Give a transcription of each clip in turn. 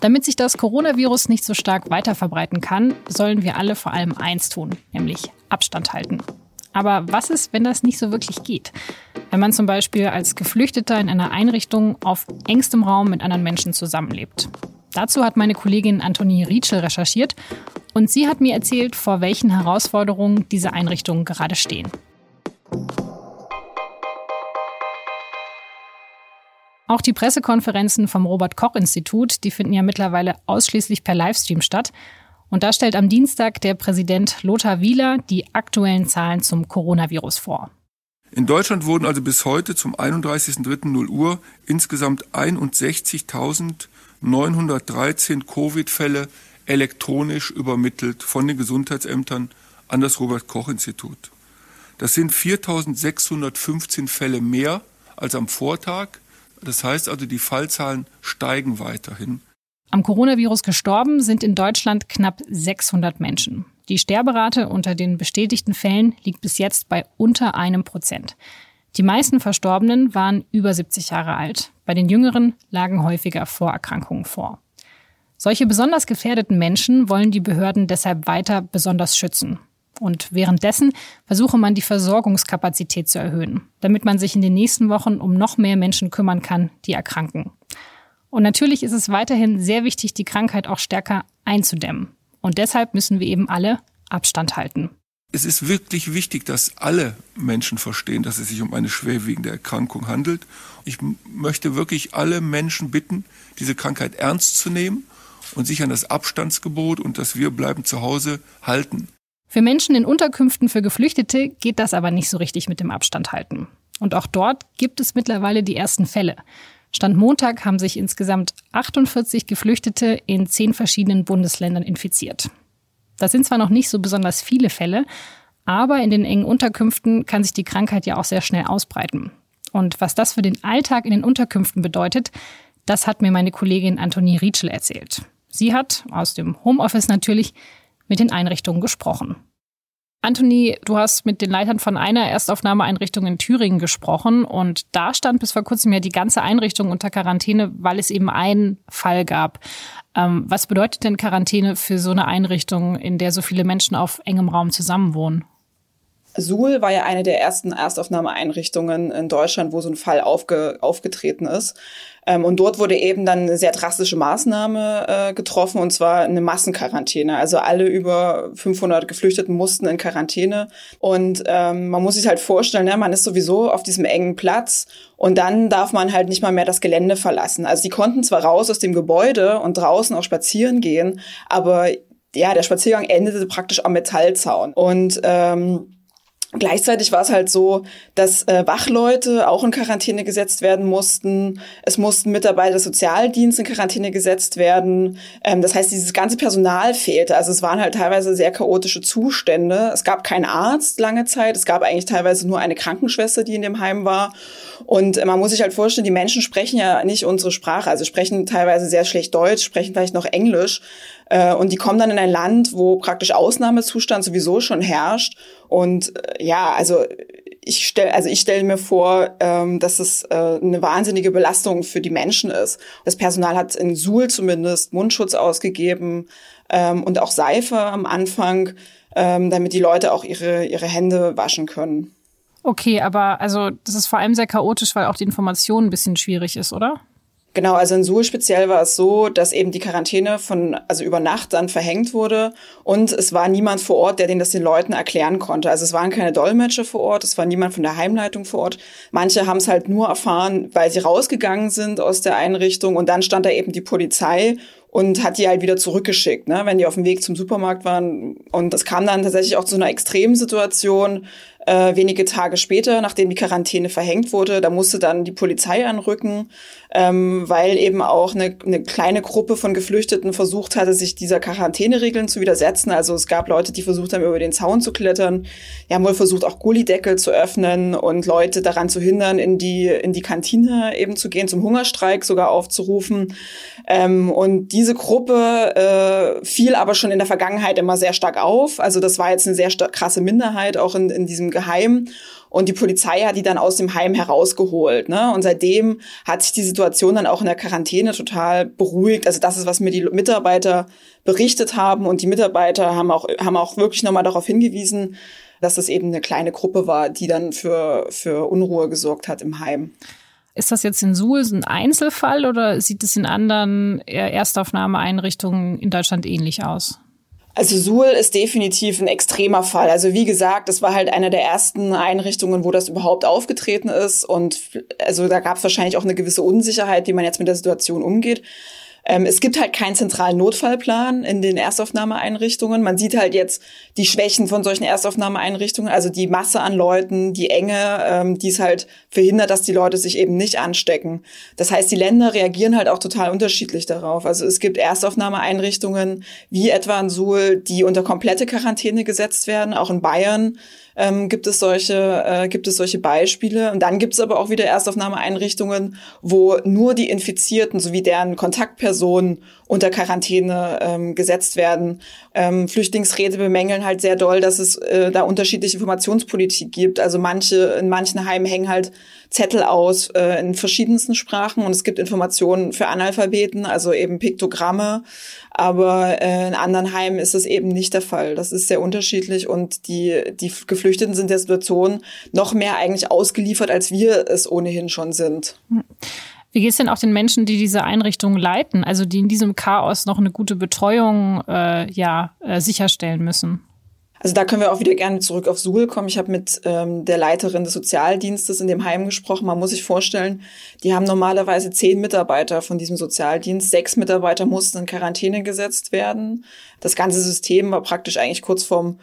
Damit sich das Coronavirus nicht so stark weiterverbreiten kann, sollen wir alle vor allem eins tun, nämlich Abstand halten. Aber was ist, wenn das nicht so wirklich geht? Wenn man zum Beispiel als Geflüchteter in einer Einrichtung auf engstem Raum mit anderen Menschen zusammenlebt. Dazu hat meine Kollegin Antonie Rietschel recherchiert und sie hat mir erzählt, vor welchen Herausforderungen diese Einrichtungen gerade stehen. Auch die Pressekonferenzen vom Robert Koch Institut, die finden ja mittlerweile ausschließlich per Livestream statt. Und da stellt am Dienstag der Präsident Lothar Wieler die aktuellen Zahlen zum Coronavirus vor. In Deutschland wurden also bis heute zum 31.03.0 Uhr insgesamt 61.913 Covid-Fälle elektronisch übermittelt von den Gesundheitsämtern an das Robert Koch Institut. Das sind 4.615 Fälle mehr als am Vortag das heißt also, die Fallzahlen steigen weiterhin. Am Coronavirus gestorben sind in Deutschland knapp 600 Menschen. Die Sterberate unter den bestätigten Fällen liegt bis jetzt bei unter einem Prozent. Die meisten Verstorbenen waren über 70 Jahre alt. Bei den Jüngeren lagen häufiger Vorerkrankungen vor. Solche besonders gefährdeten Menschen wollen die Behörden deshalb weiter besonders schützen. Und währenddessen versuche man die Versorgungskapazität zu erhöhen, damit man sich in den nächsten Wochen um noch mehr Menschen kümmern kann, die erkranken. Und natürlich ist es weiterhin sehr wichtig, die Krankheit auch stärker einzudämmen. Und deshalb müssen wir eben alle Abstand halten. Es ist wirklich wichtig, dass alle Menschen verstehen, dass es sich um eine schwerwiegende Erkrankung handelt. Ich möchte wirklich alle Menschen bitten, diese Krankheit ernst zu nehmen und sich an das Abstandsgebot und das Wir bleiben zu Hause halten. Für Menschen in Unterkünften für Geflüchtete geht das aber nicht so richtig mit dem Abstand halten. Und auch dort gibt es mittlerweile die ersten Fälle. Stand Montag haben sich insgesamt 48 Geflüchtete in zehn verschiedenen Bundesländern infiziert. Das sind zwar noch nicht so besonders viele Fälle, aber in den engen Unterkünften kann sich die Krankheit ja auch sehr schnell ausbreiten. Und was das für den Alltag in den Unterkünften bedeutet, das hat mir meine Kollegin Antonie Rietschel erzählt. Sie hat, aus dem Homeoffice natürlich, mit den Einrichtungen gesprochen. Anthony, du hast mit den Leitern von einer Erstaufnahmeeinrichtung in Thüringen gesprochen und da stand bis vor kurzem ja die ganze Einrichtung unter Quarantäne, weil es eben einen Fall gab. Ähm, was bedeutet denn Quarantäne für so eine Einrichtung, in der so viele Menschen auf engem Raum zusammenwohnen? Suhl war ja eine der ersten Erstaufnahmeeinrichtungen in Deutschland, wo so ein Fall aufge, aufgetreten ist. Ähm, und dort wurde eben dann eine sehr drastische Maßnahme äh, getroffen, und zwar eine Massenquarantäne. Also alle über 500 Geflüchteten mussten in Quarantäne. Und ähm, man muss sich halt vorstellen, ne, man ist sowieso auf diesem engen Platz und dann darf man halt nicht mal mehr das Gelände verlassen. Also die konnten zwar raus aus dem Gebäude und draußen auch spazieren gehen, aber ja, der Spaziergang endete praktisch am Metallzaun. Und ähm, Gleichzeitig war es halt so, dass äh, Wachleute auch in Quarantäne gesetzt werden mussten. Es mussten Mitarbeiter des Sozialdienstes in Quarantäne gesetzt werden. Ähm, das heißt, dieses ganze Personal fehlte. Also es waren halt teilweise sehr chaotische Zustände. Es gab keinen Arzt lange Zeit. Es gab eigentlich teilweise nur eine Krankenschwester, die in dem Heim war. Und äh, man muss sich halt vorstellen, die Menschen sprechen ja nicht unsere Sprache. Also sprechen teilweise sehr schlecht Deutsch, sprechen vielleicht noch Englisch. Äh, und die kommen dann in ein Land, wo praktisch Ausnahmezustand sowieso schon herrscht. Und äh, ja, also ich stelle also ich stelle mir vor, ähm, dass es äh, eine wahnsinnige Belastung für die Menschen ist. Das Personal hat in Suhl zumindest Mundschutz ausgegeben ähm, und auch Seife am Anfang, ähm, damit die Leute auch ihre ihre Hände waschen können. Okay, aber also das ist vor allem sehr chaotisch, weil auch die Information ein bisschen schwierig ist, oder? Genau, also in Suhl speziell war es so, dass eben die Quarantäne von, also über Nacht dann verhängt wurde und es war niemand vor Ort, der den das den Leuten erklären konnte. Also es waren keine Dolmetscher vor Ort, es war niemand von der Heimleitung vor Ort. Manche haben es halt nur erfahren, weil sie rausgegangen sind aus der Einrichtung und dann stand da eben die Polizei und hat die halt wieder zurückgeschickt, ne, wenn die auf dem Weg zum Supermarkt waren. Und es kam dann tatsächlich auch zu einer extremen Situation, äh, wenige Tage später, nachdem die Quarantäne verhängt wurde. Da musste dann die Polizei anrücken, ähm, weil eben auch eine, eine kleine Gruppe von Geflüchteten versucht hatte, sich dieser Quarantäneregeln zu widersetzen. Also es gab Leute, die versucht haben, über den Zaun zu klettern. Die haben wohl versucht, auch Gullideckel zu öffnen und Leute daran zu hindern, in die, in die Kantine eben zu gehen, zum Hungerstreik sogar aufzurufen. Ähm, und diese Gruppe äh, fiel aber schon in der Vergangenheit immer sehr stark auf. Also das war jetzt eine sehr krasse Minderheit, auch in, in diesem Geheim. Und die Polizei hat die dann aus dem Heim herausgeholt. Ne? Und seitdem hat sich die Situation dann auch in der Quarantäne total beruhigt. Also das ist, was mir die Mitarbeiter berichtet haben. Und die Mitarbeiter haben auch, haben auch wirklich nochmal darauf hingewiesen, dass es eben eine kleine Gruppe war, die dann für, für Unruhe gesorgt hat im Heim. Ist das jetzt in Suhl ein Einzelfall oder sieht es in anderen Erstaufnahmeeinrichtungen in Deutschland ähnlich aus? Also Suhl ist definitiv ein extremer Fall. Also wie gesagt, das war halt eine der ersten Einrichtungen, wo das überhaupt aufgetreten ist. Und also da gab es wahrscheinlich auch eine gewisse Unsicherheit, wie man jetzt mit der Situation umgeht. Ähm, es gibt halt keinen zentralen Notfallplan in den Erstaufnahmeeinrichtungen. Man sieht halt jetzt die Schwächen von solchen Erstaufnahmeeinrichtungen, also die Masse an Leuten, die Enge, ähm, die es halt verhindert, dass die Leute sich eben nicht anstecken. Das heißt, die Länder reagieren halt auch total unterschiedlich darauf. Also es gibt Erstaufnahmeeinrichtungen wie etwa in Suhl, die unter komplette Quarantäne gesetzt werden. Auch in Bayern ähm, gibt es solche äh, gibt es solche Beispiele. Und dann gibt es aber auch wieder Erstaufnahmeeinrichtungen, wo nur die Infizierten sowie deren Kontaktpersonen unter Quarantäne ähm, gesetzt werden. Ähm, Flüchtlingsräte bemängeln halt sehr doll, dass es äh, da unterschiedliche Informationspolitik gibt. Also manche in manchen Heimen hängen halt Zettel aus äh, in verschiedensten Sprachen und es gibt Informationen für Analphabeten, also eben Piktogramme. Aber äh, in anderen Heimen ist es eben nicht der Fall. Das ist sehr unterschiedlich und die, die Geflüchteten sind der Situation noch mehr eigentlich ausgeliefert, als wir es ohnehin schon sind. Wie geht es denn auch den Menschen, die diese Einrichtungen leiten, also die in diesem Chaos noch eine gute Betreuung äh, ja, äh, sicherstellen müssen? Also da können wir auch wieder gerne zurück auf Suhl kommen. Ich habe mit ähm, der Leiterin des Sozialdienstes in dem Heim gesprochen. Man muss sich vorstellen, die haben normalerweise zehn Mitarbeiter von diesem Sozialdienst. Sechs Mitarbeiter mussten in Quarantäne gesetzt werden. Das ganze System war praktisch eigentlich kurz vorm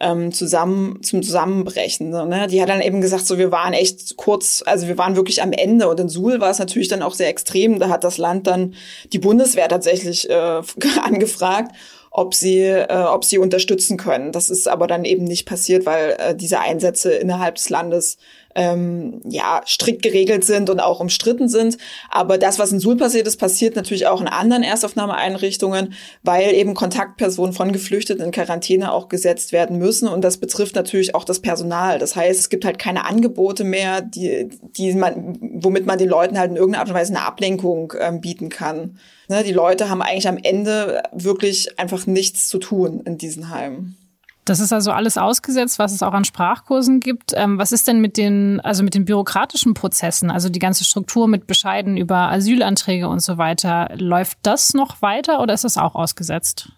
ähm, zusammen zum Zusammenbrechen. So, ne? Die hat dann eben gesagt, so wir waren echt kurz, also wir waren wirklich am Ende. Und in Suhl war es natürlich dann auch sehr extrem. Da hat das Land dann die Bundeswehr tatsächlich äh, angefragt ob sie, äh, ob sie unterstützen können. Das ist aber dann eben nicht passiert, weil äh, diese Einsätze innerhalb des Landes ähm, ja strikt geregelt sind und auch umstritten sind. Aber das, was in Suhl passiert ist, passiert natürlich auch in anderen Erstaufnahmeeinrichtungen, weil eben Kontaktpersonen von Geflüchteten in Quarantäne auch gesetzt werden müssen. Und das betrifft natürlich auch das Personal. Das heißt, es gibt halt keine Angebote mehr, die, die man, womit man den Leuten halt in irgendeiner Art und Weise eine Ablenkung ähm, bieten kann. Ne, die Leute haben eigentlich am Ende wirklich einfach nichts zu tun in diesen Heimen. Das ist also alles ausgesetzt, was es auch an Sprachkursen gibt. Ähm, was ist denn mit den, also mit den bürokratischen Prozessen, also die ganze Struktur mit Bescheiden über Asylanträge und so weiter? Läuft das noch weiter oder ist das auch ausgesetzt?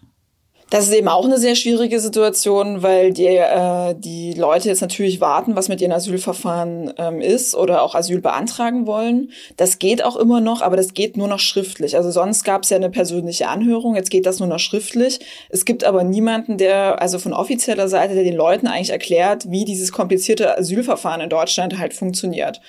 Das ist eben auch eine sehr schwierige Situation, weil die, äh, die Leute jetzt natürlich warten, was mit ihren Asylverfahren ähm, ist oder auch Asyl beantragen wollen. Das geht auch immer noch, aber das geht nur noch schriftlich. Also sonst gab es ja eine persönliche Anhörung, jetzt geht das nur noch schriftlich. Es gibt aber niemanden, der, also von offizieller Seite, der den Leuten eigentlich erklärt, wie dieses komplizierte Asylverfahren in Deutschland halt funktioniert.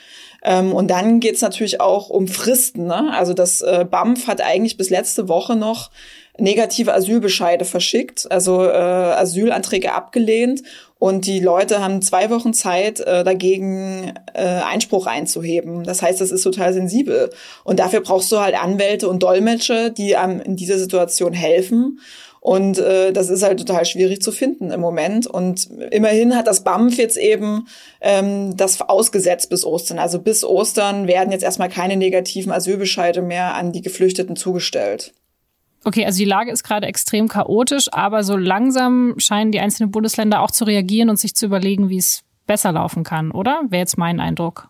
Ähm, und dann geht's natürlich auch um Fristen. Ne? Also das äh, BAMF hat eigentlich bis letzte Woche noch negative Asylbescheide verschickt, also äh, Asylanträge abgelehnt und die Leute haben zwei Wochen Zeit, äh, dagegen äh, Einspruch einzuheben. Das heißt, das ist total sensibel. Und dafür brauchst du halt Anwälte und Dolmetscher, die einem in dieser Situation helfen. Und äh, das ist halt total schwierig zu finden im Moment. Und immerhin hat das BAMF jetzt eben ähm, das ausgesetzt bis Ostern. Also bis Ostern werden jetzt erstmal keine negativen Asylbescheide mehr an die Geflüchteten zugestellt. Okay, also die Lage ist gerade extrem chaotisch, aber so langsam scheinen die einzelnen Bundesländer auch zu reagieren und sich zu überlegen, wie es besser laufen kann, oder? Wäre jetzt mein Eindruck.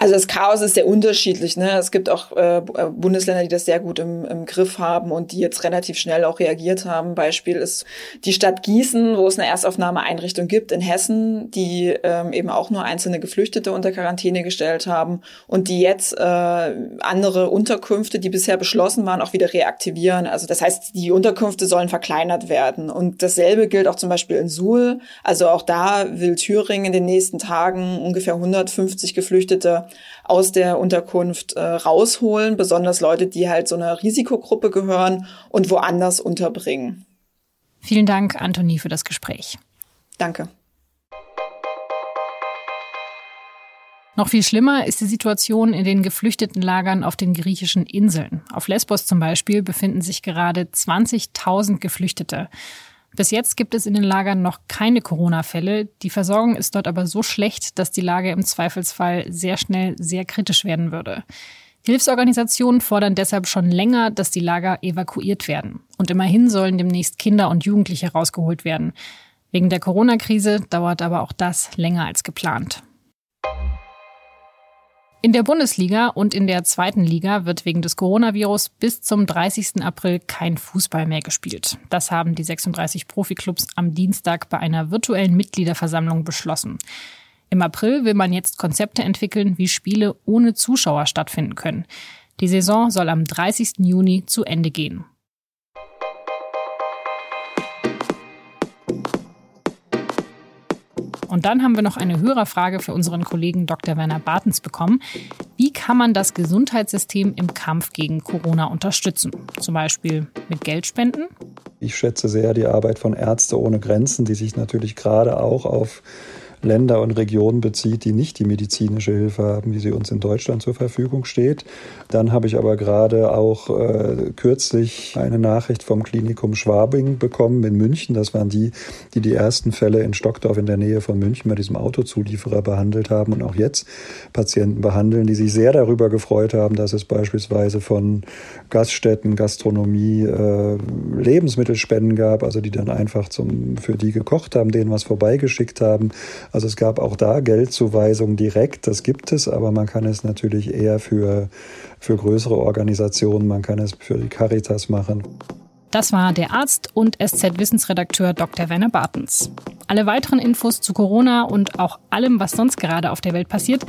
Also das Chaos ist sehr unterschiedlich. Ne? Es gibt auch äh, äh, Bundesländer, die das sehr gut im, im Griff haben und die jetzt relativ schnell auch reagiert haben. Beispiel ist die Stadt Gießen, wo es eine Erstaufnahmeeinrichtung gibt in Hessen, die ähm, eben auch nur einzelne Geflüchtete unter Quarantäne gestellt haben und die jetzt äh, andere Unterkünfte, die bisher beschlossen waren, auch wieder reaktivieren. Also das heißt, die Unterkünfte sollen verkleinert werden. Und dasselbe gilt auch zum Beispiel in Suhl. Also auch da will Thüringen in den nächsten Tagen ungefähr 150 Geflüchtete aus der Unterkunft äh, rausholen, besonders Leute, die halt so einer Risikogruppe gehören und woanders unterbringen. Vielen Dank, Antonie, für das Gespräch. Danke. Noch viel schlimmer ist die Situation in den geflüchteten Lagern auf den griechischen Inseln. Auf Lesbos zum Beispiel befinden sich gerade 20.000 Geflüchtete. Bis jetzt gibt es in den Lagern noch keine Corona-Fälle. Die Versorgung ist dort aber so schlecht, dass die Lage im Zweifelsfall sehr schnell sehr kritisch werden würde. Hilfsorganisationen fordern deshalb schon länger, dass die Lager evakuiert werden. Und immerhin sollen demnächst Kinder und Jugendliche rausgeholt werden. Wegen der Corona-Krise dauert aber auch das länger als geplant. In der Bundesliga und in der zweiten Liga wird wegen des Coronavirus bis zum 30. April kein Fußball mehr gespielt. Das haben die 36 Profiklubs am Dienstag bei einer virtuellen Mitgliederversammlung beschlossen. Im April will man jetzt Konzepte entwickeln, wie Spiele ohne Zuschauer stattfinden können. Die Saison soll am 30. Juni zu Ende gehen. Und dann haben wir noch eine Hörerfrage für unseren Kollegen Dr. Werner Bartens bekommen. Wie kann man das Gesundheitssystem im Kampf gegen Corona unterstützen? Zum Beispiel mit Geldspenden? Ich schätze sehr die Arbeit von Ärzte ohne Grenzen, die sich natürlich gerade auch auf Länder und Regionen bezieht, die nicht die medizinische Hilfe haben, wie sie uns in Deutschland zur Verfügung steht. Dann habe ich aber gerade auch äh, kürzlich eine Nachricht vom Klinikum Schwabing bekommen in München. Das waren die, die die ersten Fälle in Stockdorf in der Nähe von München bei diesem Autozulieferer behandelt haben und auch jetzt Patienten behandeln, die sich sehr darüber gefreut haben, dass es beispielsweise von Gaststätten, Gastronomie, äh, Lebensmittelspenden gab, also die dann einfach zum, für die gekocht haben, denen was vorbeigeschickt haben. Also es gab auch da Geldzuweisungen direkt, das gibt es, aber man kann es natürlich eher für, für größere Organisationen, man kann es für die Caritas machen. Das war der Arzt und SZ-Wissensredakteur Dr. Werner Bartens. Alle weiteren Infos zu Corona und auch allem, was sonst gerade auf der Welt passiert,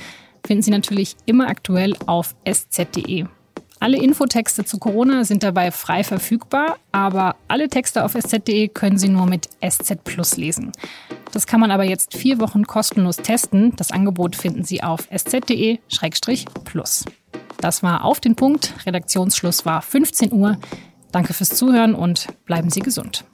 finden Sie natürlich immer aktuell auf sz.de. Alle Infotexte zu Corona sind dabei frei verfügbar, aber alle Texte auf sz.de können Sie nur mit SZ Plus lesen. Das kann man aber jetzt vier Wochen kostenlos testen. Das Angebot finden Sie auf sz.de-plus. Das war auf den Punkt. Redaktionsschluss war 15 Uhr. Danke fürs Zuhören und bleiben Sie gesund.